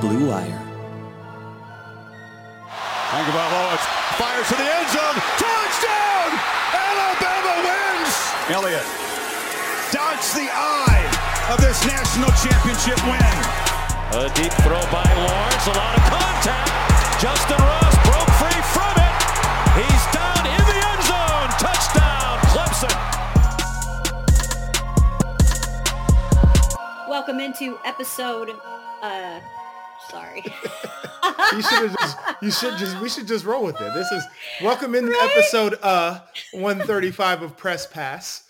Blue Wire. Tagovailoa fires to the end zone. Touchdown! Alabama wins! Elliott dodged the eye of this national championship win. A deep throw by Lawrence. A lot of contact. Justin Ross broke free from it. He's down in the end zone. Touchdown, Clemson. Welcome into episode. Uh, sorry. You should just. You should just. We should just roll with it. This is welcome in Right? episode uh 135 of Press Pass.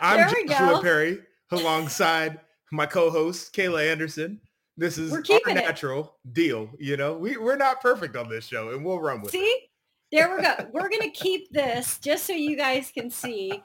I'm Joshua go. Perry alongside my co-host Kayla Anderson. This is our keeping it. natural deal. You know, we we're not perfect on this show, and we'll run with it. see, there we go. We're gonna keep this just so you guys can see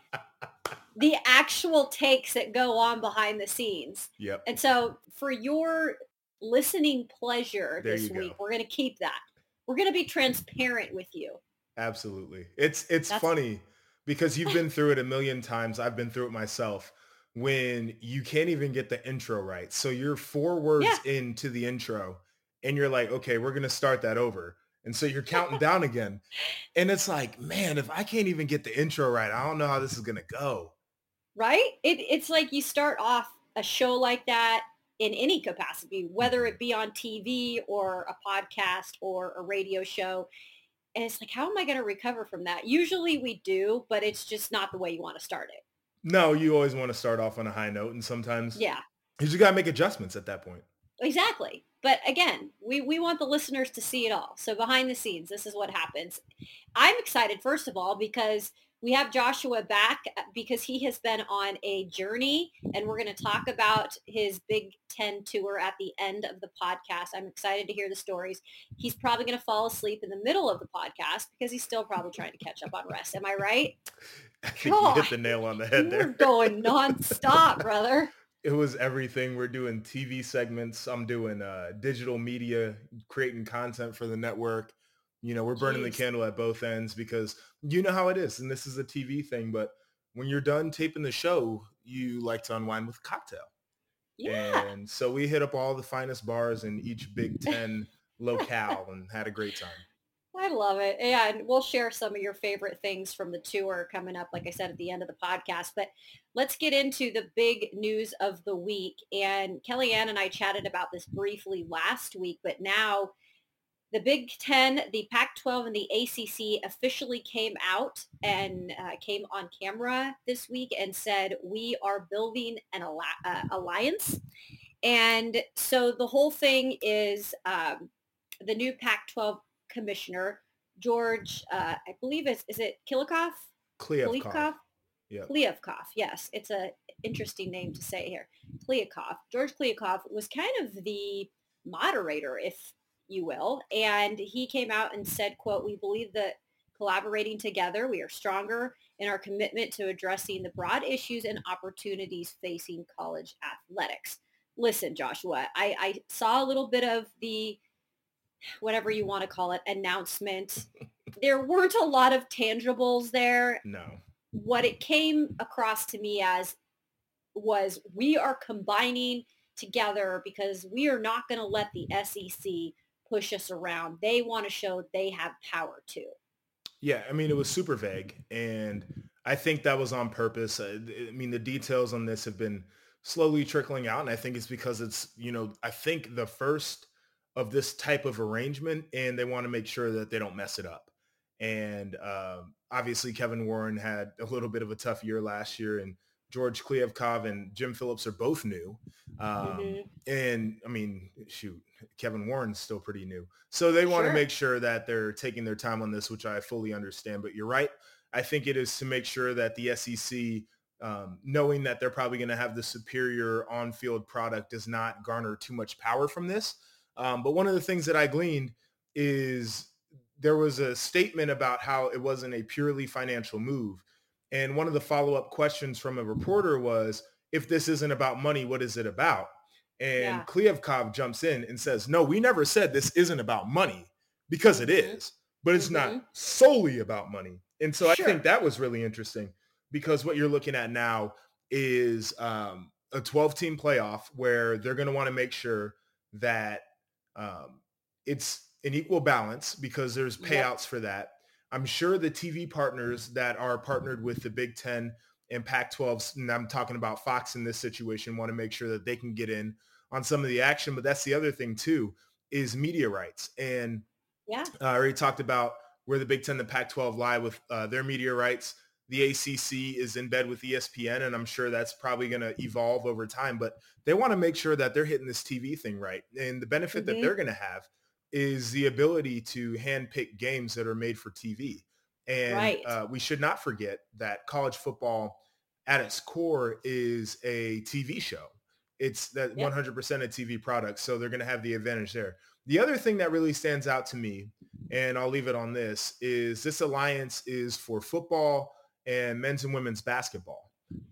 the actual takes that go on behind the scenes. Yep. And so, for your listening pleasure There this you go. week, we're gonna keep that. We're gonna be transparent with you. Absolutely. It's it's That's- funny because you've been through it a million times. I've been through it myself when you can't even get the intro right. So you're four words Yeah. into the intro and you're like, okay, we're going to start that over. And so you're counting down again. And it's like, man, if I can't even get the intro right, I don't know how this is going to go. right? It, it's like you start off a show like that in any capacity, whether it mm-hmm. be on TV or a podcast or a radio show. And it's like, how am I going to recover from that? Usually we do, but it's just not the way you want to start it. No, you always want to start off on a high note. And sometimes Yeah, you just got to make adjustments at that point. exactly. But again, we, we want the listeners to see it all. So behind the scenes, this is what happens. I'm excited, first of all, because we have Joshua back uh, because he has been on a journey and we're going to talk about his Big Ten tour at the end of the podcast. I'm excited to hear the stories. He's probably going to fall asleep in the middle of the podcast because he's still probably trying to catch up on rest. Am I right? I think you hit the nail on the head We're there. going nonstop, brother. it was everything. We're doing TV segments. I'm doing uh, digital media, creating content for the network. You know, we're burning the candle at both ends because you know how it is. And this is a TV thing, but when you're done taping the show, you like to unwind with a cocktail. Yeah. And so we hit up all the finest bars in each Big Ten locale and had a great time. I love it. Yeah, and we'll share some of your favorite things from the tour coming up, like I said, at the end of the podcast. But let's get into the big news of the week. And Kellyanne and I chatted about this briefly last week, but now the Big Ten, the Pac-12, and the ACC officially came out and uh, came on camera this week and said, we are building an alli- uh, alliance. And so the whole thing is um, the new Pac-12 commissioner, George, uh, I believe is is it Kilikoff? Yeah. Kliavkoff, yes. It's a interesting name to say here. Kliavkoff. George Kliavkoff was kind of the moderator, if you will. And he came out and said, quote, we believe that collaborating together, we are stronger in our commitment to addressing the broad issues and opportunities facing college athletics. Listen, Joshua, I, I saw a little bit of the whatever you want to call it announcement. there weren't a lot of tangibles there. No. What it came across to me as was we are combining together because we are not going to let the SEC push us around. They want to show they have power too. Yeah, I mean, it was super vague, and I think that was on purpose. Uh, I mean, the details on this have been slowly trickling out, and I think it's because it's, you know, I think the first of this type of arrangement, and they want to make sure that they don't mess it up. And um, obviously, Kevin Warren had a little bit of a tough year last year, and George Kliavkoff and Jim Phillips are both new. Um, Mhm. And I mean, shoot, Kevin Warren's still pretty new. So they want Sure. to make sure that they're taking their time on this, which I fully understand. But you're right. I think it is to make sure that the SEC, um, knowing that they're probably going to have the superior on-field product, does not garner too much power from this. Um, but one of the things that I gleaned is there was a statement about how it wasn't a purely financial move. And one of the follow-up questions from a reporter was, if this isn't about money, what is it about? And Yeah. Jumps in and says, no, we never said this isn't about money because it Mhm. but it's Mhm. not solely about money. And so Sure. I think that was really interesting because what you're looking at now is um, a 12 team playoff where they're going to want to make sure that Um, it's an equal balance because there's payouts yep. for that. I'm sure the TV partners that are partnered with the Big Ten and Pac-12, and I'm talking about Fox in this situation, want to make sure that they can get in on some of the action. But that's the other thing too, is media rights. And yeah, uh, I already talked about where the Big Ten and the Pac-12 lie with uh, their media rights. The ACC is in bed with ESPN, and I'm sure that's probably going to evolve over time. But they want to make sure that they're hitting this TV thing right. And the benefit mm-hmm. that they're going to have is the ability to handpick games that are made for TV. And right. uh, we should not forget that college football at its core is a TV show. It's that yep. 100% a TV product. So they're going to have the advantage there. The other thing that really stands out to me, and I'll leave it on this, is this alliance is for football and men's and women's basketball.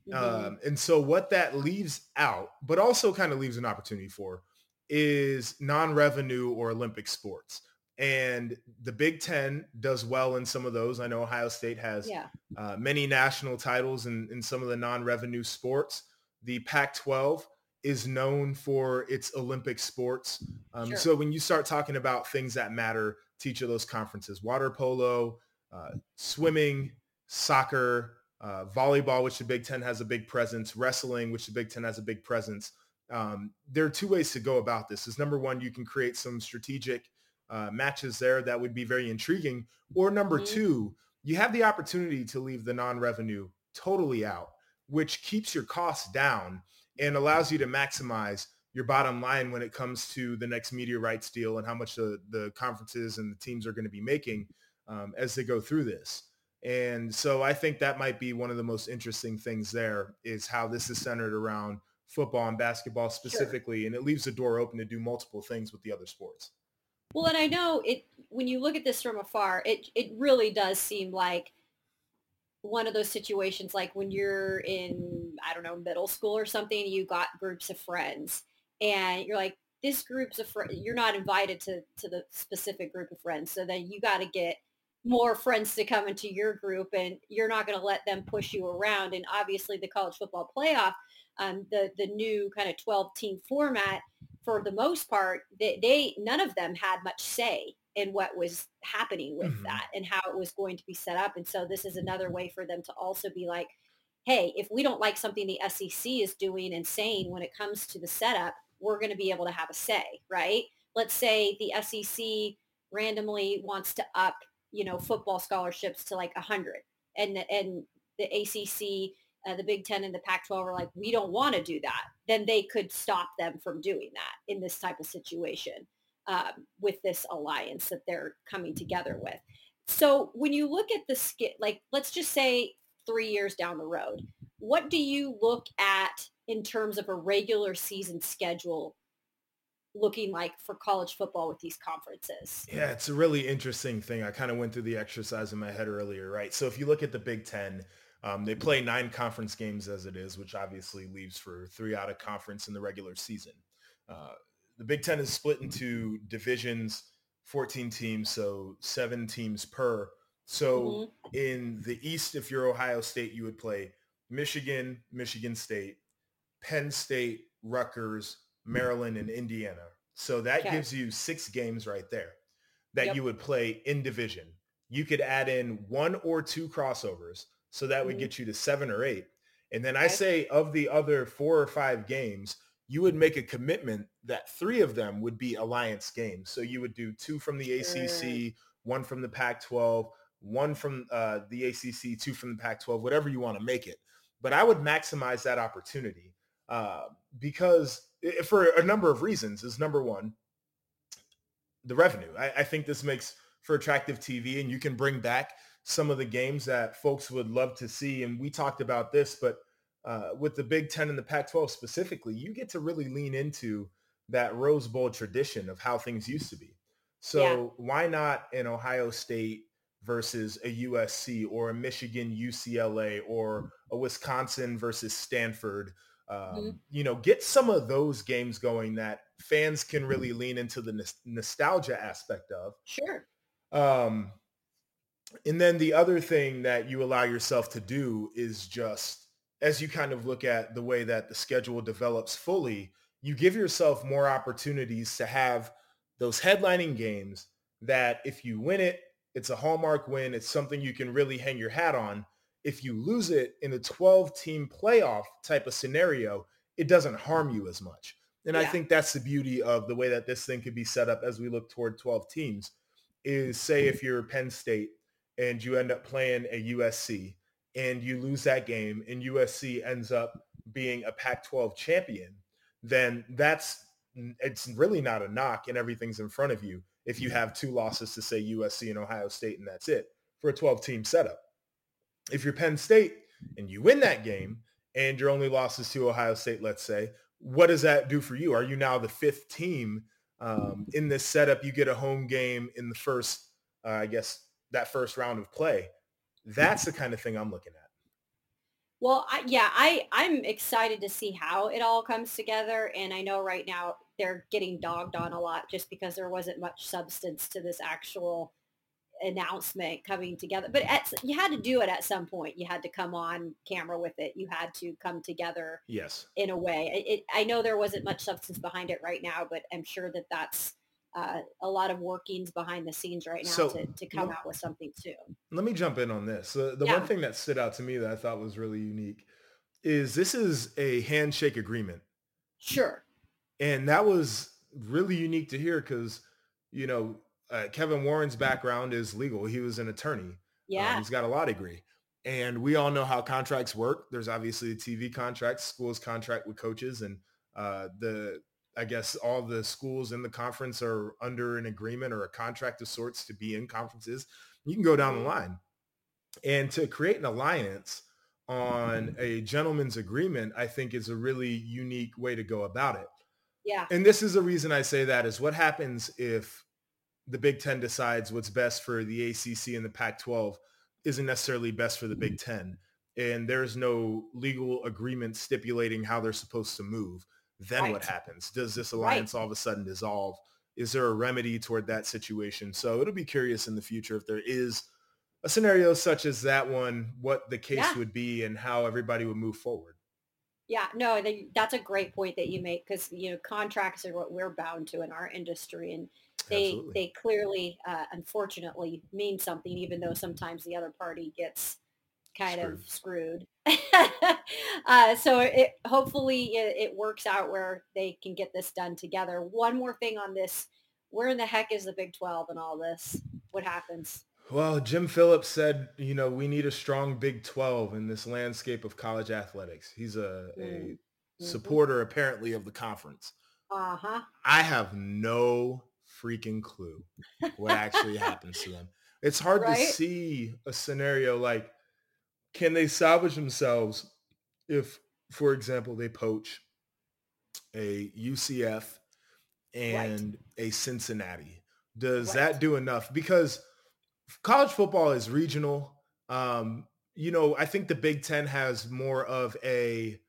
Mm-hmm. Um, and so what that leaves out, but also kind of leaves an opportunity for, is non-revenue or Olympic sports. And the Big Ten does well in some of those. I know Ohio State has yeah. uh, many national titles in, in some of the non-revenue sports. The Pac-12 is known for its Olympic sports. Um, sure. So when you start talking about things that matter to each of those conferences, water polo, uh, swimming, soccer, uh, volleyball, which the Big Ten has a big presence, wrestling, which the Big Ten has a big presence. Um, there are two ways to go about this. Is number one, you can create some strategic uh, matches there that would be very intriguing. Or number mm-hmm. two, you have the opportunity to leave the non-revenue totally out, which keeps your costs down and allows you to maximize your bottom line when it comes to the next media rights deal and how much the, the conferences and the teams are going to be making um, as they go through this. And so I think that might be one of the most interesting things there is how this is centered around football and basketball specifically, sure. and it leaves the door open to do multiple things with the other sports. Well, and I know it when you look at this from afar, it it really does seem like one of those situations like when you're in I don't know middle school or something, you got groups of friends, and you're like this group's of friends. You're not invited to to the specific group of friends, so then you got to get more friends to come into your group and you're not going to let them push you around and obviously the college football playoff um, the the new kind of 12 team format for the most part they, they none of them had much say in what was happening with mm-hmm. that and how it was going to be set up and so this is another way for them to also be like hey if we don't like something the sec is doing and saying when it comes to the setup we're going to be able to have a say right let's say the sec randomly wants to up you know football scholarships to like 100 and and the acc uh, the Big Ten and the Pac-12 are like, we don't want to do that, then they could stop them from doing that in this type of situation um, with this alliance that they're coming together with. So when you look at the skit, like let's just say three years down the road, what do you look at in terms of a regular season schedule looking like for college football with these conferences? Yeah, it's a really interesting thing. I kind of went through the exercise in my head earlier, right? So if you look at the Big Ten, um, they play nine conference games as it is, which obviously leaves for three out of conference in the regular season. Uh, the Big Ten is split into divisions, 14 teams, so seven teams per. So mm-hmm. in the East, if you're Ohio State, you would play Michigan, Michigan State, Penn State, Rutgers, Maryland, and Indiana. So that okay. gives you six games right there that yep. you would play in division. You could add in one or two crossovers. So that would mm-hmm. get you to seven or eight. And then I say of the other four or five games, you would make a commitment that three of them would be alliance games. So you would do two from the ACC, one from the Pac-12, one from uh, the ACC, two from the Pac-12, whatever you want to make it. But I would maximize that opportunity uh, because for a number of reasons is number one, the revenue. I, I think this makes for attractive TV and you can bring back some of the games that folks would love to see. And we talked about this, but uh, with the Big Ten and the Pac-12 specifically, you get to really lean into that Rose Bowl tradition of how things used to be. So yeah. why not an Ohio State versus a USC or a Michigan UCLA or a Wisconsin versus Stanford? Um, mm-hmm. You know, get some of those games going that fans can really lean into the n- nostalgia aspect of. Sure. Um, and then the other thing that you allow yourself to do is just as you kind of look at the way that the schedule develops fully, you give yourself more opportunities to have those headlining games that if you win it, it's a hallmark win. It's something you can really hang your hat on. If you lose it in a 12 team playoff type of scenario, it doesn't harm you as much. And yeah. I think that's the beauty of the way that this thing could be set up as we look toward 12 teams is say mm-hmm. if you're Penn State and you end up playing a USC and you lose that game and USC ends up being a Pac-12 champion, then that's it's really not a knock and everything's in front of you if you have two losses to say USC and Ohio State and that's it for a 12 team setup. If you're Penn State and you win that game and your only losses to Ohio State, let's say, what does that do for you? Are you now the fifth team um, in this setup? You get a home game in the first, uh, I guess, that first round of play. That's the kind of thing I'm looking at. Well, I, yeah, I I'm excited to see how it all comes together, and I know right now they're getting dogged on a lot just because there wasn't much substance to this actual announcement coming together. But at, you had to do it at some point. You had to come on camera with it. You had to come together. Yes. In a way, it, it, I know there wasn't much substance behind it right now, but I'm sure that that's uh, a lot of workings behind the scenes right now so, to, to come out with something soon. Let me jump in on this. Uh, the yeah. one thing that stood out to me that I thought was really unique is this is a handshake agreement. Sure. And that was really unique to hear because, you know, uh, Kevin Warren's background is legal. He was an attorney. Um, yeah. Um, he's got a law degree. And we all know how contracts work. There's obviously the TV contract, schools contract with coaches, and uh, the I guess all the schools in the conference are under an agreement or a contract of sorts to be in conferences. You can go down the mm-hmm. line. And to create an alliance on mm-hmm. a gentleman's agreement, I think is a really unique way to go about it. Yeah. And this is the reason I say that is what happens if the Big Ten decides what's best for the ACC and the Pac-12 isn't necessarily best for the Big mm-hmm. Ten. And there's no legal agreement stipulating how they're supposed to move then right. what happens? Does this alliance right. all of a sudden dissolve? Is there a remedy toward that situation? So it'll be curious in the future if there is a scenario such as that one, what the case yeah. would be and how everybody would move forward. Yeah, no, they, that's a great point that you make because you know contracts are what we're bound to in our industry, and they Absolutely. they clearly, uh, unfortunately, mean something, even though sometimes the other party gets kind screwed. of screwed. uh, so it hopefully it, it, works out where they can get this done together. One more thing on this: where in the heck is the Big Twelve and all this? What happens? Well, Jim Phillips said, you know, we need a strong Big 12 in this landscape of college athletics. He's a, mm. a mm-hmm. supporter apparently of the conference. Uh-huh. I have no freaking clue what actually happens to them. It's hard right? to see a scenario like can they salvage themselves if, for example, they poach a UCF and right. a Cincinnati? Does right. that do enough? Because college football is regional. Um, you know, I think the Big Ten has more of a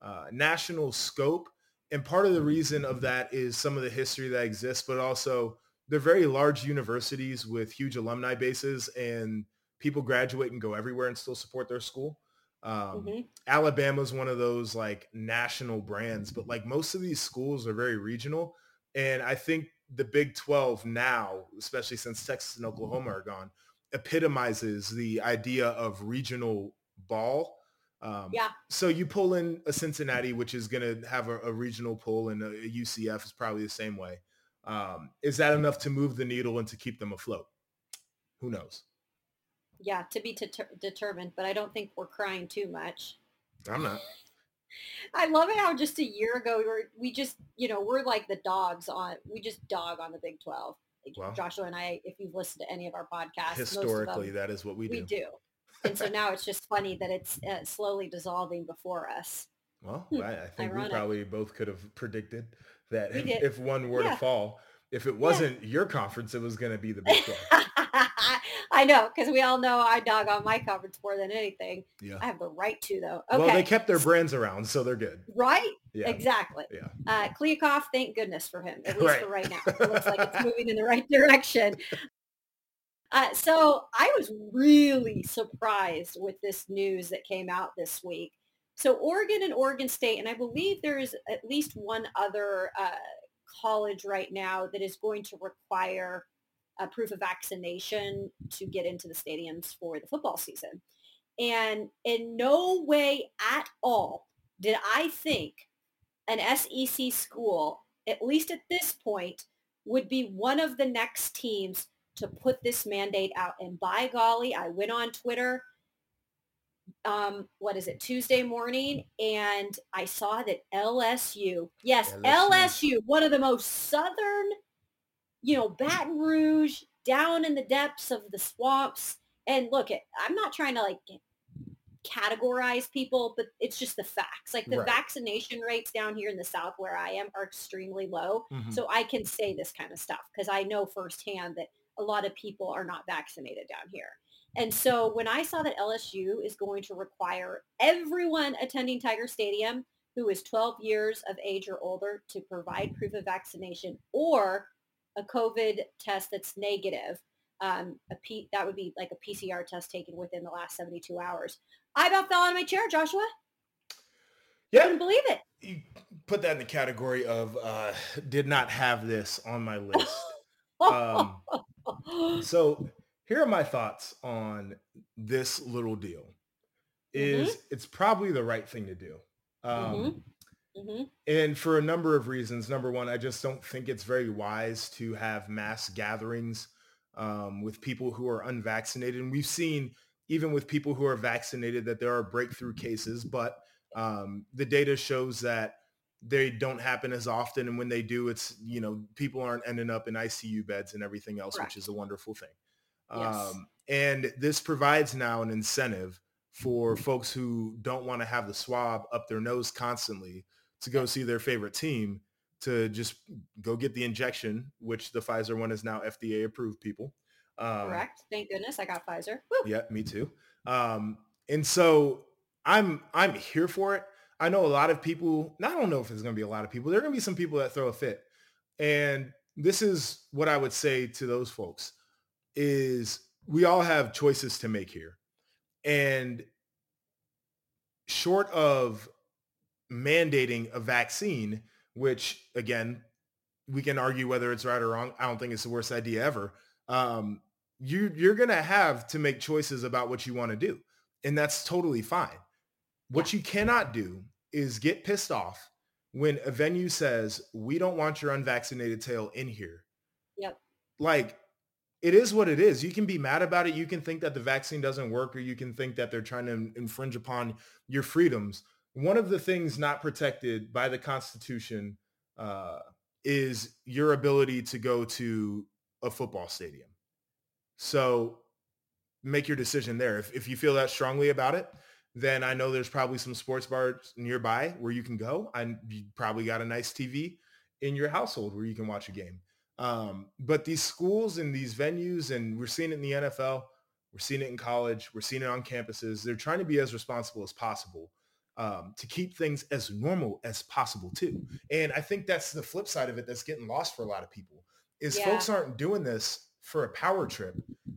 uh, national scope. And part of the reason of that is some of the history that exists, but also they're very large universities with huge alumni bases and people graduate and go everywhere and still support their school. Um, mm-hmm. Alabama's one of those like national brands, but like most of these schools are very regional. And I think the Big 12 now, especially since Texas and Oklahoma are gone, epitomizes the idea of regional ball. Um, yeah. So you pull in a Cincinnati, which is going to have a, a, regional pull, and a, a, UCF is probably the same way. Um, is that enough to move the needle and to keep them afloat? Who knows? Yeah, to be ter- determined, but I don't think we're crying too much. I'm not. I love it how just a year ago we were we just you know we're like the dogs on we just dog on the Big Twelve. Well, Joshua and I, if you've listened to any of our podcasts, historically them, that is what we do. We do, and so now it's just funny that it's uh, slowly dissolving before us. Well, hmm. I, I, think Ironic. we probably both could have predicted that if, if, one were yeah. to fall, if it wasn't yeah. your conference, it was going to be the Big Twelve. I know because we all know I dog on my conference more than anything. Yeah. I have the right to though. Okay. Well, they kept their brands around, so they're good. Right. Yeah. Exactly. Yeah. Uh, Kliavkoff, thank goodness for him, at least right. for right now. It looks like it's moving in the right direction. Uh, so I was really surprised with this news that came out this week. So Oregon and Oregon State, and I believe there's at least one other uh, college right now that is going to require a proof of vaccination to get into the stadiums for the football season. And in no way at all did I think an SEC school, at least at this point, would be one of the next teams to put this mandate out. And by golly, I went on Twitter, um, what is it, Tuesday morning, and I saw that LSU, yes, LSU. LSU, one of the most southern, you know, Baton Rouge, down in the depths of the swamps. And look, at, I'm not trying to like categorize people, but it's just the facts. Like the right. vaccination rates down here in the South where I am are extremely low. Mm-hmm. So I can say this kind of stuff because I know firsthand that a lot of people are not vaccinated down here. And so when I saw that LSU is going to require everyone attending Tiger Stadium who is 12 years of age or older to provide proof of vaccination or a COVID test that's negative, um, a P, that would be like a PCR test taken within the last 72 hours. I about fell out of my chair, Joshua. Yeah. Couldn't believe it. You put that in the category of uh, did not have this on my list. um, so here are my thoughts on this little deal. Is mm-hmm. it's probably the right thing to do. Um, mm-hmm. Mm-hmm. And for a number of reasons. Number one, I just don't think it's very wise to have mass gatherings um, with people who are unvaccinated. And we've seen even with people who are vaccinated that there are breakthrough cases, but um, the data shows that they don't happen as often. And when they do, it's, you know, people aren't ending up in ICU beds and everything else, Correct. which is a wonderful thing. Yes. Um, and this provides now an incentive for folks who don't want to have the swab up their nose constantly to go see their favorite team to just go get the injection, which the Pfizer one is now FDA approved people. Um, Correct. Thank goodness I got Pfizer. Woo. Yeah, me too. Um, and so I'm I'm here for it. I know a lot of people. I don't know if there's going to be a lot of people. There are going to be some people that throw a fit, and this is what I would say to those folks: is we all have choices to make here, and short of mandating a vaccine, which again we can argue whether it's right or wrong. I don't think it's the worst idea ever um, you you're gonna have to make choices about what you want to do, and that's totally fine. What you cannot do is get pissed off when a venue says we don't want your unvaccinated tail in here. Yep. Like it is what it is. You can be mad about it. You can think that the vaccine doesn't work, or you can think that they're trying to infringe upon your freedoms. One of the things not protected by the Constitution uh, is your ability to go to a football stadium. So make your decision there. If, if you feel that strongly about it, then I know there's probably some sports bars nearby where you can go. And you probably got a nice TV in your household where you can watch a game. Um, but these schools and these venues, and we're seeing it in the NFL, we're seeing it in college, we're seeing it on campuses. They're trying to be as responsible as possible um, to keep things as normal as possible too. And I think that's the flip side of it that's getting lost for a lot of people is yeah. folks aren't doing this for a power trip.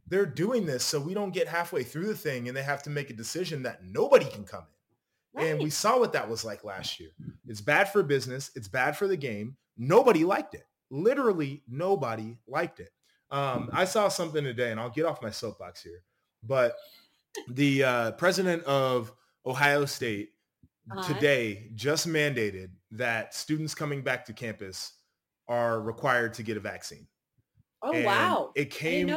They're doing this so we don't get halfway through the thing and they have to make a decision that nobody can come in. Right. And we saw what that was like last year. It's bad for business. It's bad for the game. Nobody liked it. Literally nobody liked it. Um, I saw something today, and I'll get off my soapbox here, but the uh, president of Ohio State uh-huh. today just mandated that students coming back to campus are required to get a vaccine. Oh and wow! It came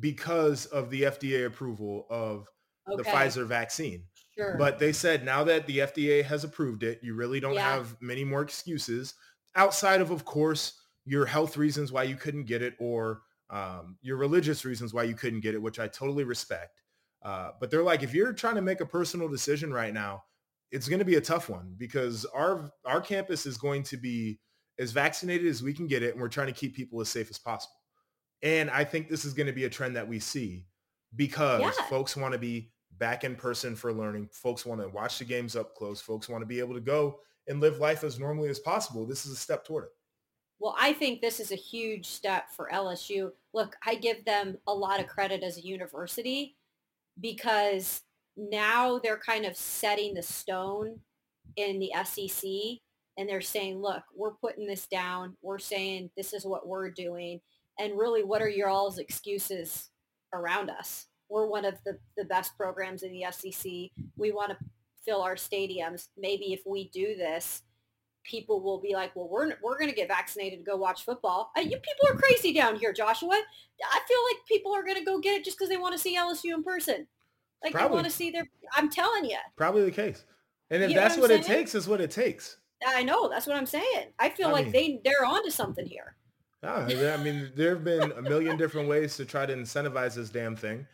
because of the FDA approval of okay. the Pfizer vaccine. Sure. But they said now that the FDA has approved it, you really don't yeah. have many more excuses outside of, of course, your health reasons why you couldn't get it or um, your religious reasons why you couldn't get it, which I totally respect. Uh, but they're like, if you're trying to make a personal decision right now, it's going to be a tough one because our our campus is going to be as vaccinated as we can get it, and we're trying to keep people as safe as possible. And I think this is going to be a trend that we see because yeah. folks want to be back in person for learning. Folks want to watch the games up close. Folks want to be able to go and live life as normally as possible. This is a step toward it. Well, I think this is a huge step for LSU. Look, I give them a lot of credit as a university because now they're kind of setting the stone in the SEC and they're saying, look, we're putting this down. We're saying this is what we're doing. And really, what are your all's excuses around us? We're one of the, the best programs in the SEC. We want to fill our stadiums. Maybe if we do this, people will be like, well, we're, we're going to get vaccinated to go watch football. Uh, you people are crazy down here, Joshua. I feel like people are going to go get it just because they want to see LSU in person. Like Probably. they want to see their, I'm telling you. Probably the case. And if you that's what, what it takes, is what it takes. I know. That's what I'm saying. I feel I like mean, they, they're onto something here. Yeah, I mean, there have been a million different ways to try to incentivize this damn thing.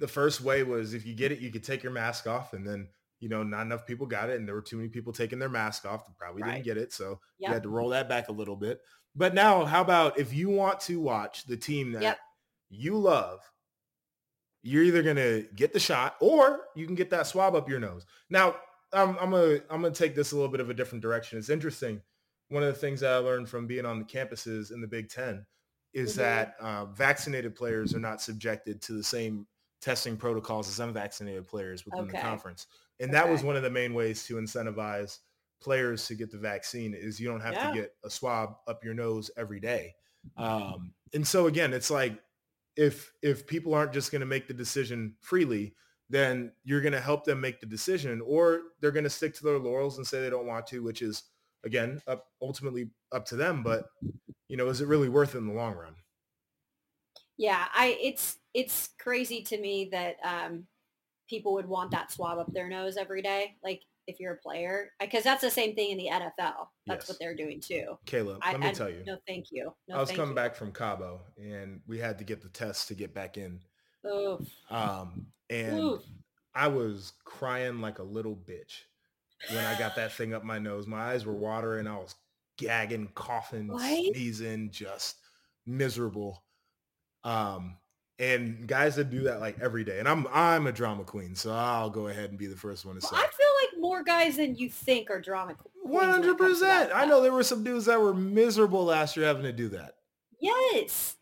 The first way was if you get it, you could take your mask off and then you know, not enough people got it and there were too many people taking their mask off that probably right. didn't get it. So yep. you had to roll that back a little bit. But now how about if you want to watch the team that yep. you love, you're either going to get the shot or you can get that swab up your nose. Now, I'm, I'm going to I'm gonna take this a little bit of a different direction. It's interesting. One of the things that I learned from being on the campuses in the Big Ten is mm-hmm. that uh, vaccinated players are not subjected to the same testing protocols as unvaccinated players within okay. the conference. And okay. that was one of the main ways to incentivize players to get the vaccine is you don't have yeah. to get a swab up your nose every day. Um, and so again, it's like if if people aren't just going to make the decision freely, then you're going to help them make the decision, or they're going to stick to their laurels and say they don't want to, which is again up ultimately up to them. But you know, is it really worth it in the long run? Yeah, I it's it's crazy to me that um, people would want that swab up their nose every day. Like if you're a player, because that's the same thing in the NFL. That's yes. what they're doing too. Caleb, let me I, tell you. No, thank you. No, I was coming you. back from Cabo, and we had to get the test to get back in. Oof. Um, and Oof. I was crying like a little bitch when I got that thing up my nose. My eyes were watering. I was gagging, coughing, sneezing, just miserable. Um, and guys that do that like every day. And I'm I'm a drama queen, so I'll go ahead and be the first one to say. Well, I feel like more guys than you think are drama queens. One hundred percent. I know there were some dudes that were miserable last year having to do that. Yes.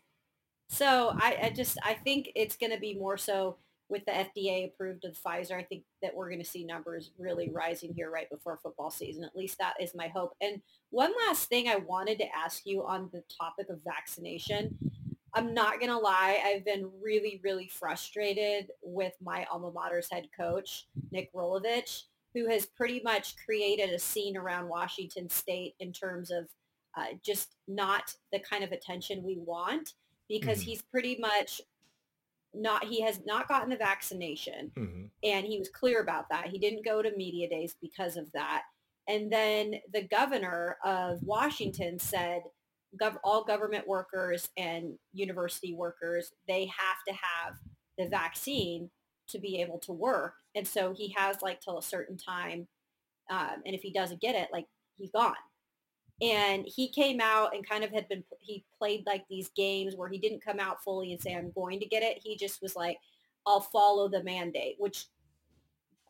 So I, I just I think it's going to be more so with the FDA approved of Pfizer. I think that we're going to see numbers really rising here right before football season. At least that is my hope. And one last thing I wanted to ask you on the topic of vaccination I'm not going to lie. I've been really, really frustrated with my alma mater's head coach, Nick Rolovich, who has pretty much created a scene around Washington State in terms of uh, just not the kind of attention we want because mm-hmm. he's pretty much not he has not gotten the vaccination mm-hmm. and he was clear about that he didn't go to media days because of that and then the governor of washington said gov- all government workers and university workers, they have to have the vaccine to be able to work. And so he has like till a certain time. Um, and if he doesn't get it, like he's gone. And he came out and kind of had been, he played like these games where he didn't come out fully and say, I'm going to get it. He just was like, I'll follow the mandate, which,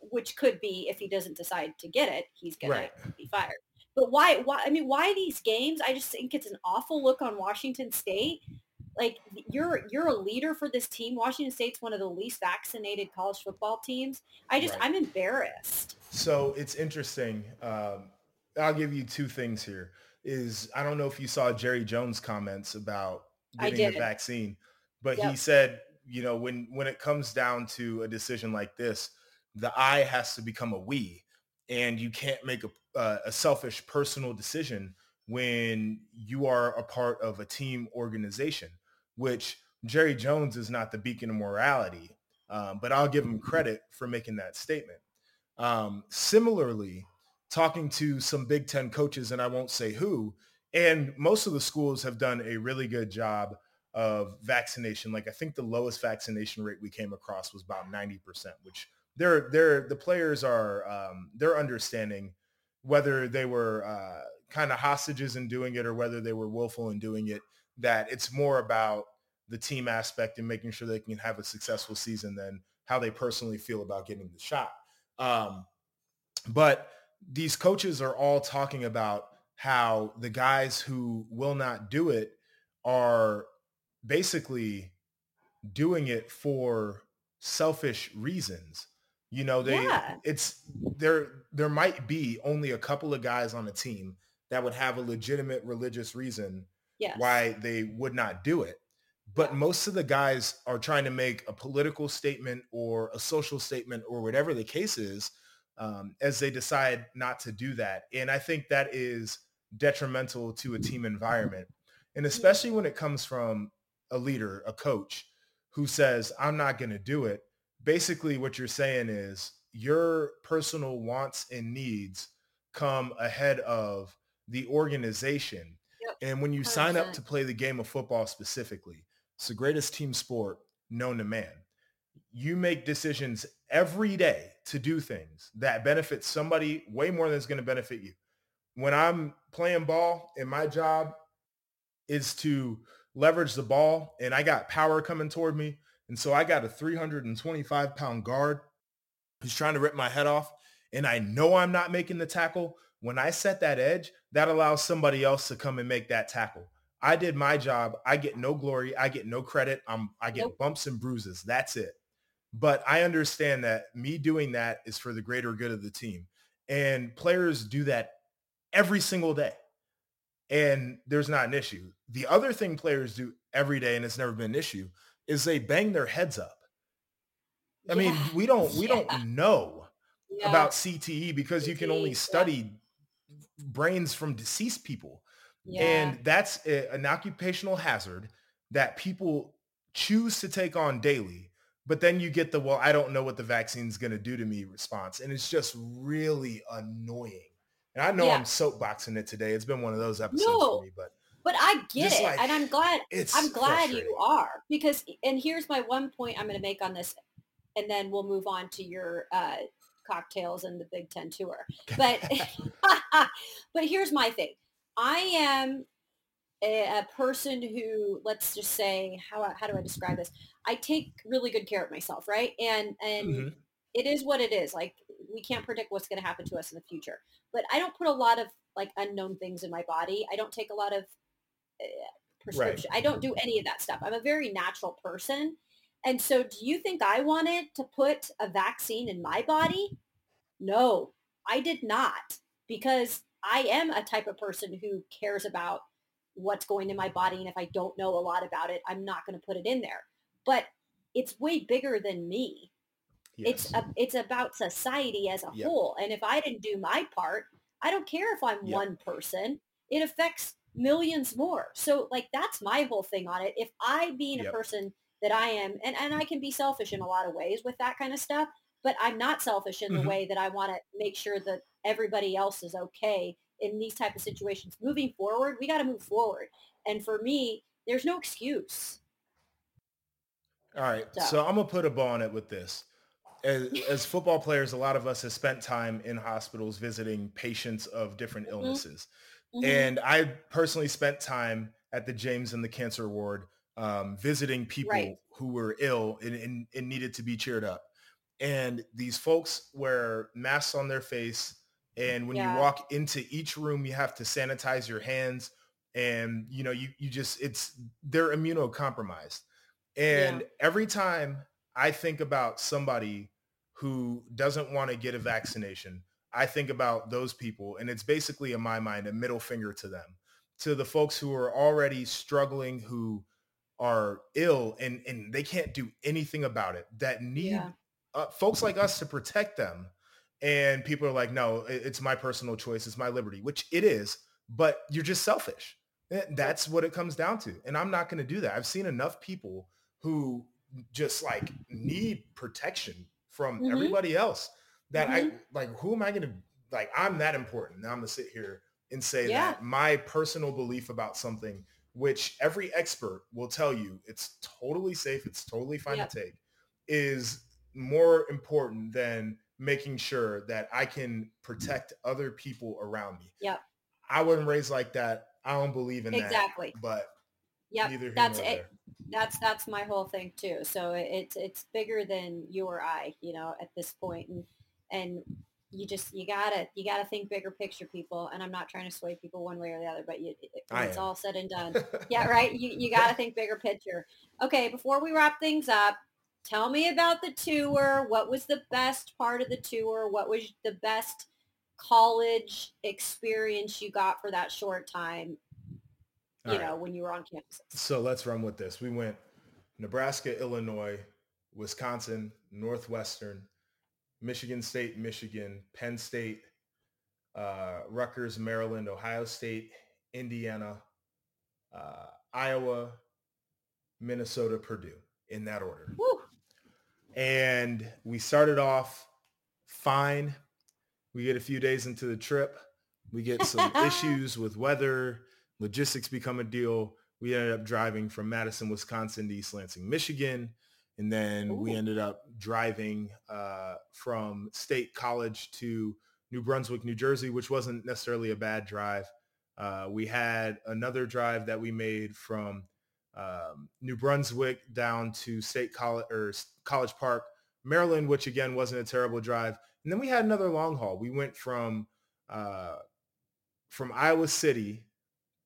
which could be if he doesn't decide to get it, he's right. to be fired. But why? Why? I mean, why these games? I just think it's an awful look on Washington State. Like you're you're a leader for this team. Washington State's one of the least vaccinated college football teams. I just right. I'm embarrassed. So it's interesting. Um, I'll give you two things here. Is I don't know if you saw Jerry Jones' comments about getting the vaccine, but yep. he said, you know, when when it comes down to a decision like this, the I has to become a we and you can't make a, uh, a selfish personal decision when you are a part of a team organization, which Jerry Jones is not the beacon of morality, um, but I'll give him credit for making that statement. Um, similarly, talking to some Big Ten coaches, and I won't say who, and most of the schools have done a really good job of vaccination. Like I think the lowest vaccination rate we came across was about 90%, which they're they're the players are um, they're understanding whether they were uh, kind of hostages in doing it or whether they were willful in doing it. That it's more about the team aspect and making sure they can have a successful season than how they personally feel about getting the shot. Um, but these coaches are all talking about how the guys who will not do it are basically doing it for selfish reasons You know, they Yeah. it's there there might be only a couple of guys on a team that would have a legitimate religious reason Yes. why they would not do it. But Yeah. most of the guys are trying to make a political statement or a social statement or whatever the case is um, as they decide not to do that. And I think that is detrimental to a team environment. And especially when it comes from a leader, a coach who says, I'm not going to do it. Basically what you're saying is your personal wants and needs come ahead of the organization. Yep. And when you sign up to play the game of football specifically, it's the greatest team sport known to man. You make decisions every day to do things that benefit somebody way more than it's going to benefit you. When I'm playing ball and my job is to leverage the ball and I got power coming toward me. And so I got a 325 pound guard who's trying to rip my head off. And I know I'm not making the tackle. When I set that edge, that allows somebody else to come and make that tackle. I did my job. I get no glory. I get no credit. I'm, I get Nope. bumps and bruises. That's it. But I understand that me doing that is for the greater good of the team. And players do that every single day. And there's not an issue. The other thing players do every day, and it's never been an issue, is they bang their heads up. I mean, we don't we Yeah. don't know Yeah. about CTE because you can only CTE, yeah. study brains from deceased people. yeah. And that's a- an occupational hazard that people choose to take on daily. But then you get the, well, I don't know what the vaccine's going to do to me response. And it's just really annoying. And I know Yeah. I'm soapboxing it today. It's been one of those episodes No. for me, but But I get Just it, like- and I'm glad. I'm glad you are because. And here's my one point I'm going to make on this, and then we'll move on to your uh, cocktails and the Big Ten tour. But but here's my thing. I am a, a person who, let's just say, how how do I describe this? I take really good care of myself, right? And and Mhm. it is what it is. Like we can't predict what's going to happen to us in the future. But I don't put a lot of like unknown things in my body. I don't take a lot of uh, prescription. I don't do any of that stuff. I'm a very natural person. And so do you think I wanted to put a vaccine in my body? No, I did not because I am a type of person who cares about what's going in my body. And if I don't know a lot about it, I'm not going to put it in there. But it's way bigger than me. It's a, it's about society as a Yep. whole. And if I didn't do my part, I don't care if I'm Yep. one person. It affects millions more. So like that's my whole thing on it. If I being a person that I am, and, and I can be selfish in a lot of ways with that kind of stuff, but I'm not selfish in Mhm. the way that I want to make sure that everybody else is okay in these type of situations. Moving forward, we got to move forward. And for me, there's no excuse. All right. So- So I'm going to put a ball on it with this. As, as football players, a lot of us have spent time in hospitals visiting patients of different Mhm. illnesses. Mhm. And I personally spent time at the James and the Cancer Ward um, visiting people Right. who were ill and, and, and needed to be cheered up. And these folks wear masks on their face. And when Yeah. you walk into each room, you have to sanitize your hands. And, you know, you, you just, it's, they're immunocompromised. And every time I think about somebody who doesn't want to get a vaccination, I think about those people. And it's basically, in my mind, a middle finger to them, to the folks who are already struggling, who are ill and, and they can't do anything about it, that need Yeah. uh, folks like us to protect them. And people are like, no, it's my personal choice. It's my liberty, which it is, but you're just selfish. Eh, That's what it comes down to. And I'm not going to do that. I've seen enough people who just like need protection from Mhm. everybody else that I mm-hmm. like, who am I going to like, I'm that important. Now I'm going to sit here and say Yeah. that my personal belief about something, which every expert will tell you it's totally safe. It's totally fine Yep. to take is more important than making sure that I can protect other people around me. Yep. I wasn't raised like that. I don't believe in Exactly. that. Exactly. But here That's it. there. that's that's my whole thing too so it's it's bigger than you or i you know at this point and and you just you gotta you gotta think bigger picture people and i'm not trying to sway people one way or the other but you, it- it's all said and done yeah right you, you gotta think bigger picture okay before we wrap things up tell me about the tour. What was the best part of the tour? What was the best college experience you got for that short time, you All know, right. when you were on campus? So let's run with this. We went Nebraska, Illinois, Wisconsin, Northwestern, Michigan State, Michigan, Penn State, uh, Rutgers, Maryland, Ohio State, Indiana, uh, Iowa, Minnesota, Purdue, in that order. Woo. And we started off fine. We get a few days into the trip. We get some issues with weather. Logistics become a deal. We ended up driving from Madison, Wisconsin to East Lansing, Michigan. And then we ended up driving uh, from State College to New Brunswick, New Jersey, which wasn't necessarily a bad drive. Uh, we had another drive that we made from um, New Brunswick down to State College or College Park, Maryland, which again wasn't a terrible drive. And then we had another long haul. We went from uh, from Iowa City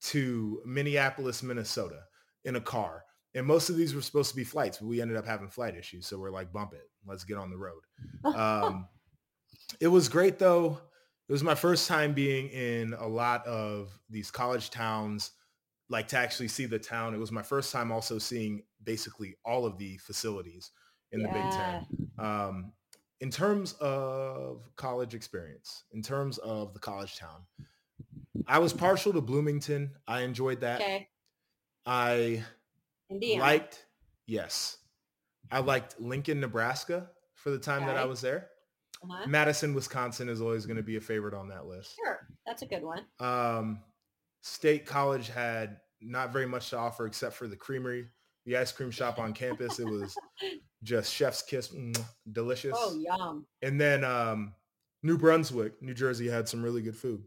to Minneapolis, Minnesota in a car. And most of these were supposed to be flights, but we ended up having flight issues. So we're like, bump it. Let's get on the road. Um, it was great though. It was my first time being in a lot of these college towns, like to actually see the town. It was my first time also seeing basically all of the facilities in the Big Ten. Um, in terms of college experience, in terms of the college town, I was partial to Bloomington. I enjoyed that. Okay. I Indiana. liked, yes, I liked Lincoln, Nebraska for the time that I was there. uh-huh. Madison, Wisconsin is always going to be a favorite on that list. Sure. That's a good one. Um, State College had not very much to offer except for the creamery, the ice cream shop on campus. It was just chef's kiss, mm, delicious. Oh, yum. And then um, New Brunswick, New Jersey had some really good food.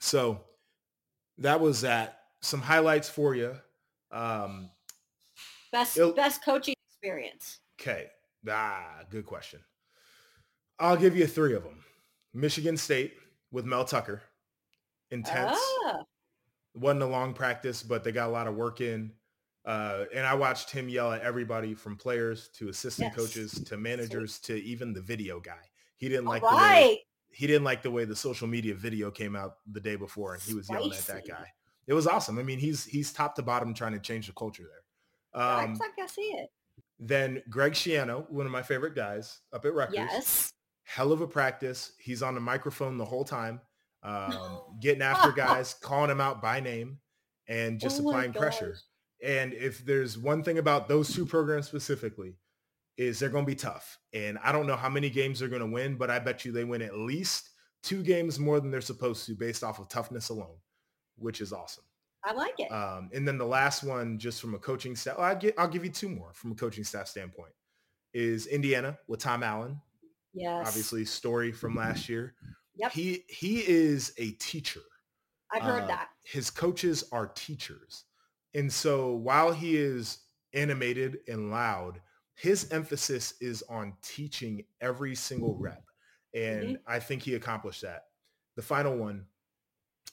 So that was that. Some highlights for you. Um, Best best coaching experience. okay. Ah, good question. I'll give you three of them. Michigan State with Mel Tucker. Intense. Ah, wasn't a long practice, but they got a lot of work in. Uh, and I watched him yell at everybody from players to assistant Yes. coaches to managers to even the video guy. He didn't like the way he didn't like the way the social media video came out the day before, and he was yelling at that guy. It was awesome. I mean, he's he's top to bottom trying to change the culture there. I Um, think I see it. then Greg Schiano, one of my favorite guys up at Rutgers Yes. hell of a practice. He's on the microphone the whole time, um, getting after guys, calling them out by name, and just Oh applying pressure. And if there's one thing about those two programs specifically, is they're going to be tough. And I don't know how many games they're going to win, but I bet you they win at least two games more than they're supposed to based off of toughness alone, which is awesome. I like it. Um, and then the last one, just from a coaching staff, I'll, get, I'll give you two more from a coaching staff standpoint, is Indiana with Tom Allen yes. obviously story from last year. Yep. He he is a teacher. I've heard Uh, that. His coaches are teachers. And so while he is animated and loud, his emphasis is on teaching every single rep. And Mhm. I think he accomplished that. The final one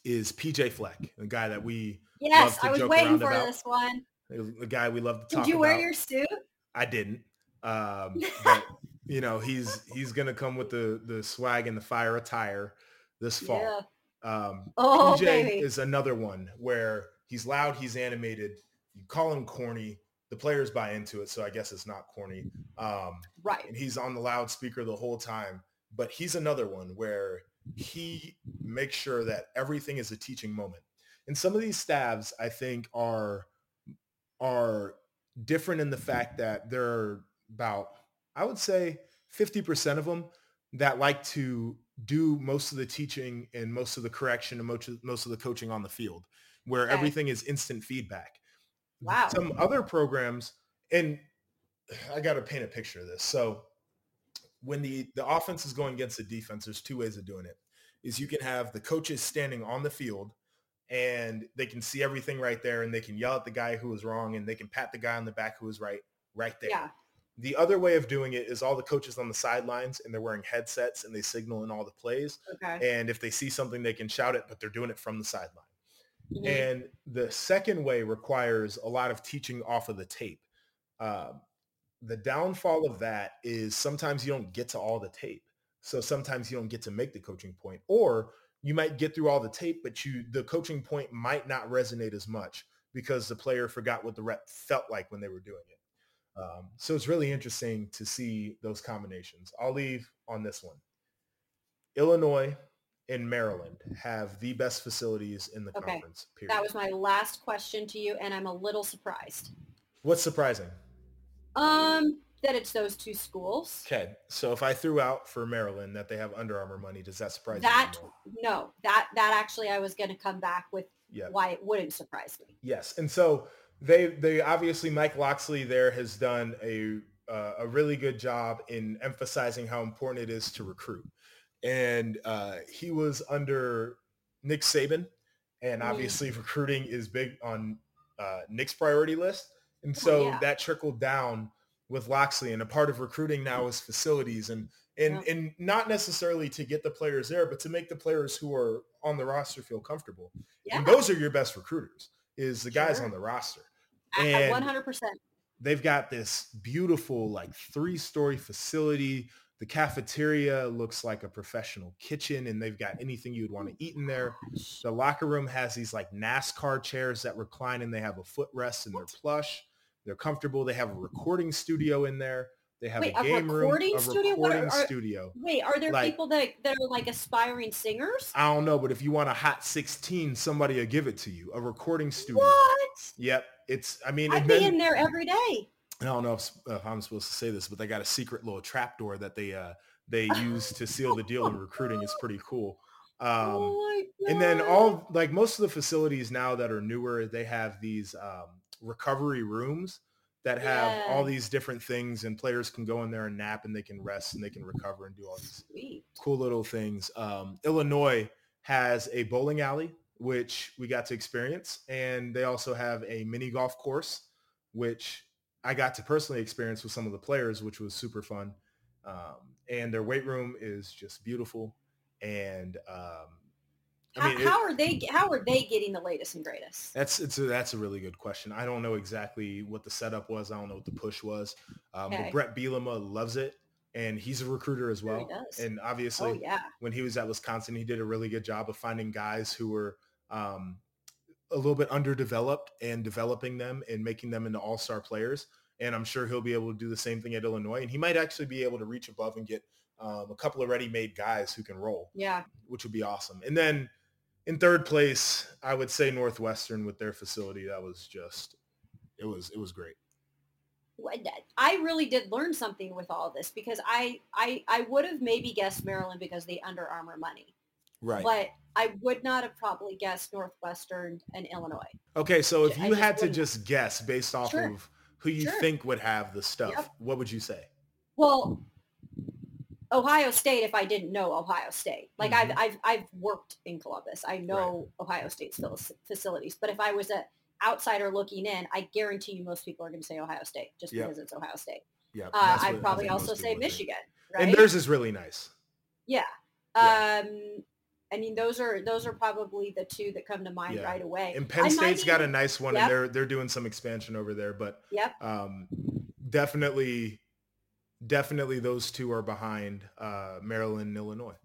is PJ Fleck, the guy that we Yes, I was waiting for about. this one. the guy we love to talk. Did you wear about. your suit? I didn't. Um, but you know, he's he's gonna come with the the swag and the fire attire this fall. Yeah. Um, Oh, PJ baby. is another one where he's loud, he's animated. You call him corny, the players buy into it, so I guess it's not corny. Um, Right. and he's on the loudspeaker the whole time. But he's another one where he makes sure that everything is a teaching moment. And some of these staffs, I think, are are different in the fact that there are about, I would say, 50% of them that like to do most of the teaching and most of the correction and most of, most of the coaching on the field, where Okay. everything is instant feedback. Wow. Some other programs, and I got to paint a picture of this. So when the, the offense is going against the defense, there's two ways of doing it. Is you can have the coaches standing on the field and they can see everything right there and they can yell at the guy who was wrong and they can pat the guy on the back who was right right there. Yeah. The other way of doing it is all the coaches on the sidelines and they're wearing headsets and they signal in all the plays. Okay. And if they see something, they can shout it, but they're doing it from the sideline. Mhm. And the second way requires a lot of teaching off of the tape. Um, the downfall of that is sometimes you don't get to all the tape. So sometimes you don't get to make the coaching point or you might get through all the tape, but you the coaching point might not resonate as much because the player forgot what the rep felt like when they were doing it. Um, so it's really interesting to see those combinations. I'll leave on this one. Illinois and Maryland have the best facilities in the Okay. conference. Period. That was my last question to you, and I'm a little surprised. What's surprising? Um, that it's those two schools. Okay, so if I threw out for Maryland that they have Under Armour money, does that surprise That you? That no, that that actually I was going to come back with Yeah. why it wouldn't surprise me. Yes, and so they they obviously Mike Locksley there has done a uh, a really good job in emphasizing how important it is to recruit, and uh, he was under Nick Saban, and Mhm. obviously recruiting is big on uh, Nick's priority list, and so Oh, yeah. that trickled down with Locksley, and a part of recruiting now is facilities and. And, Yeah. and not necessarily to get the players there, but to make the players who are on the roster feel comfortable. Yeah, And those are your best recruiters is the guys Sure. on the roster. And- 100%. They've got this beautiful like three-story facility. The cafeteria looks like a professional kitchen and they've got anything you'd want to eat in there. The locker room has these like NASCAR chairs that recline and they have a footrest and they're plush. They're comfortable. They have a recording studio in there. They have Wait, a a game room, recording a studio? What recording are- are- studio. Wait, are there Like- people that that are like aspiring singers? I don't know, but if you want a hot 16, somebody will give it to you. A recording studio. What? Yep. It's, I mean, I'd and be in there every day. I don't know if, if I'm supposed to say this, but they got a secret little trap door that they uh, they use to seal the deal in recruiting. It's pretty cool. Um, oh my God. and then all like most of the facilities now that are newer, they have these um, recovery rooms that have all these different things, and players can go in there and nap, and they can rest, and they can recover and do all these Sweet. cool little things. Um, Illinois has a bowling alley, which we got to experience, and they also have a mini golf course, which I got to personally experience with some of the players, which was super fun. Um, and their weight room is just beautiful. And um, I How, it- how are they? How are they getting the latest and greatest? that's it's a, that's a really good question. I don't know exactly what the setup was. I don't know what the push was. Um, Okay. But Brett Bielema loves it, and he's a recruiter as Sure he well. does. And obviously, Oh yeah. when he was at Wisconsin, he did a really good job of finding guys who were um, a little bit underdeveloped and developing them and making them into all-star players. And I'm sure he'll be able to do the same thing at Illinois. And he might actually be able to reach above and get um, a couple of ready-made guys who can roll, Yeah. which would be awesome. And then in third place, I would say Northwestern with their facility. That was just, it was, it was great. I really did learn something with all this because I I I would have maybe guessed Maryland because the Under Armour money, Right. but I would not have probably guessed Northwestern and Illinois. Okay, so if you had to just guess based off Sure. of who you Sure. think would have the stuff, Yep. what would you say? Well, Ohio State. If I didn't know Ohio State, like Mhm. I've I've I've worked in Columbus, I know Ohio State's facilities. But if I was a outsider looking in, I guarantee you most people are going to say Ohio State just Yep. because it's Ohio State. Yeah, Uh, I I'd probably also say people would think. Michigan, right? And theirs is really nice. Yeah. Yeah. Um, I mean, those are those are probably the two that come to mind Yeah. right away. And Penn I State's got a nice one, Yep. and they're they're doing some expansion over there. But Yep. um, definitely, definitely, those two are behind uh, Maryland and Illinois.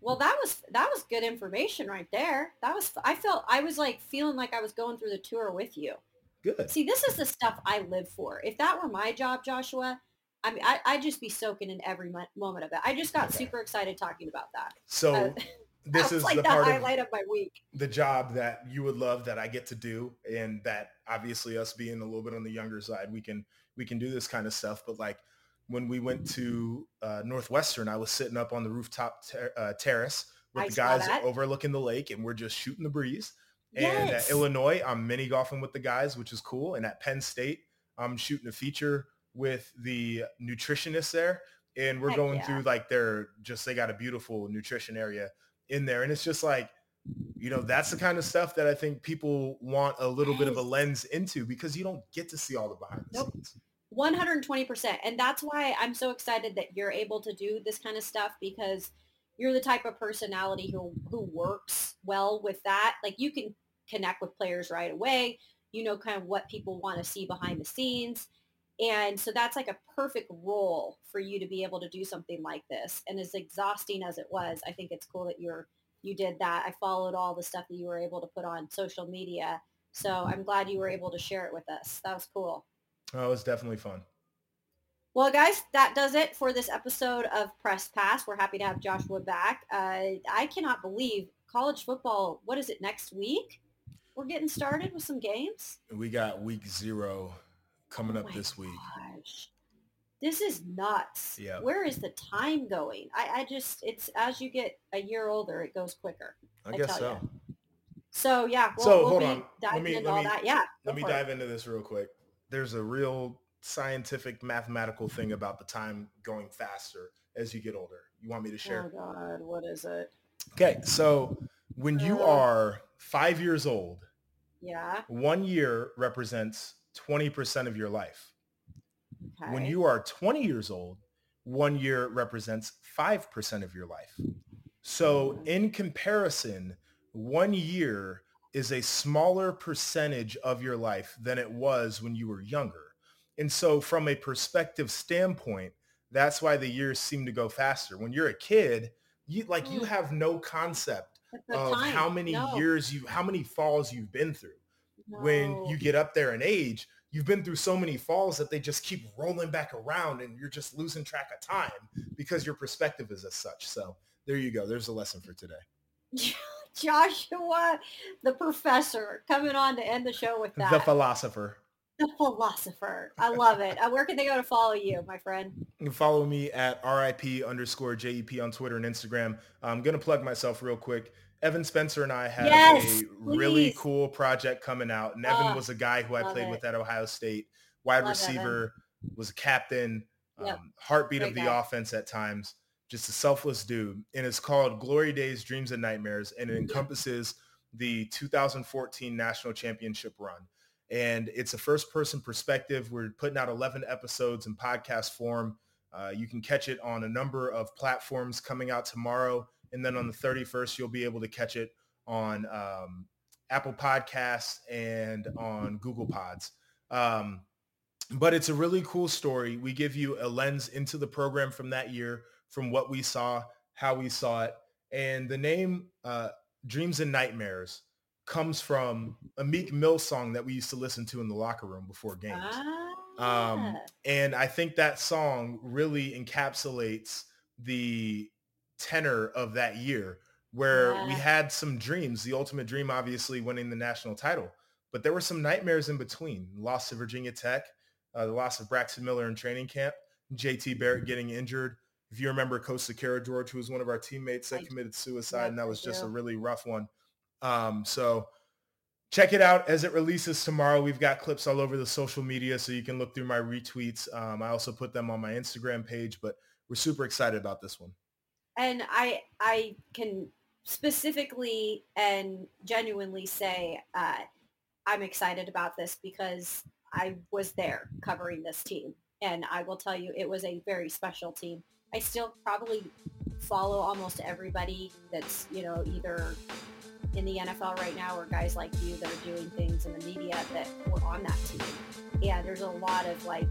Well, that was that was good information right there. That was I felt I was like feeling like I was going through the tour with you. Good. See, this is the stuff I live for. If that were my job, Joshua, I mean, I, I'd just be soaking in every mo- moment of it. I just got Okay. super excited talking about that. So Uh, this is like the the, part of highlight of my week. the job that you would love that I get to do and that obviously us being a little bit on the younger side we can we can do this kind of stuff but like when we went to uh, Northwestern I was sitting up on the rooftop ter- uh, terrace with I the guys overlooking the lake and we're just shooting the breeze and Yes. at Illinois I'm mini golfing with the guys which is cool and at Penn State I'm shooting a feature with the nutritionists there and we're Heck going yeah. through like their just they got a beautiful nutrition area in there and it's just like you know that's the kind of stuff that i think people want a little bit of a lens into because you don't get to see all the behind the Nope. scenes 120%. And that's why I'm so excited that you're able to do this kind of stuff because you're the type of personality who, who works well with that. Like you can connect with players right away. You know kind of what people want to see behind the scenes. And so that's like a perfect role for you to be able to do something like this. And as exhausting as it was, I think it's cool that you're you did that. I followed all the stuff that you were able to put on social media. So I'm glad you were able to share it with us. That was cool. Oh, it was definitely fun. Well, guys, that does it for this episode of Press Pass. We're happy to have Joshua back. Uh, I cannot believe college football. What is it next week? We're getting started with some games. We got week zero coming oh up this week. This is nuts. Yeah. Where is the time going? I, I just, it's as you get a year older, it goes quicker. I, I guess so. You. So yeah. We'll, so we'll hold on. Let me, let me, Yeah. Let me dive it. into this real quick. There's a real scientific mathematical thing about the time going faster as you get older. You want me to share? Oh God, what is it? Okay, so when you uh, are five years old, yeah, one year represents 20% of your life. Okay. When you are 20 years old, one year represents 5% of your life. So hmm. in comparison, one year is a smaller percentage of your life than it was when you were younger. And so from a perspective standpoint, that's why the years seem to go faster. When you're a kid, you like mm. you have no concept of time. how many no. years you how many falls you've been through. No. When you get up there in age, you've been through so many falls that they just keep rolling back around and you're just losing track of time because your perspective is as such. So there you go. There's a lesson for today. Joshua, the professor, coming on to end the show with that. The philosopher. The philosopher. I love it. Uh, where can they go to follow you, my friend? You can follow me at RIP underscore JEP on Twitter and Instagram. I'm going to plug myself real quick. Evan Spencer and I have yes, a really please. cool project coming out. And Evan uh, was a guy who I played it. with at Ohio State. Wide love receiver, Evan. was a captain, yep. um, heartbeat Great of the guy. offense at times. Just a selfless dude. And it's called Glory Days, Dreams and Nightmares. And it encompasses the 2014 National Championship run and it's a first person perspective. We're putting out 11 episodes in podcast form. Uh, you can catch it on a number of platforms coming out tomorrow. And then on the 31st, you'll be able to catch it on um, Apple Podcasts and on Google Pods. Um, but it's a really cool story. We give you a lens into the program from that year, from what we saw, how we saw it. And the name uh, Dreams and Nightmares comes from a Meek Mill song that we used to listen to in the locker room before games. Ah. Um, and I think that song really encapsulates the tenor of that year where yeah. we had some dreams, the ultimate dream, obviously winning the national title, but there were some nightmares in between. Loss to Virginia Tech, uh, the loss of Braxton Miller in training camp, JT Barrett getting injured. If you remember Kosta Karageorge, who was one of our teammates that committed suicide, and that was just a really rough one. Um, so check it out as it releases tomorrow. We've got clips all over the social media, so you can look through my retweets. Um, I also put them on my Instagram page, but we're super excited about this one. And I I can specifically and genuinely say uh, I'm excited about this because I was there covering this team, and I will tell you it was a very special team. I still probably follow almost everybody that's you know either in the NFL right now or guys like you that are doing things in the media that were on that team. Yeah, there's a lot of like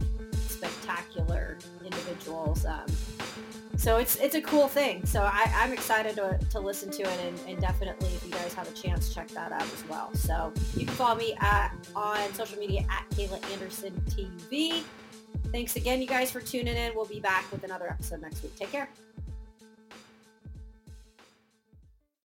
spectacular individuals. Um, so it's it's a cool thing. So I, am excited to, to listen to it and, and, definitely if you guys have a chance, check that out as well. So you can follow me at, on social media at Kayla Anderson TV. Thanks again, you guys, for tuning in. We'll be back with another episode next week. Take care.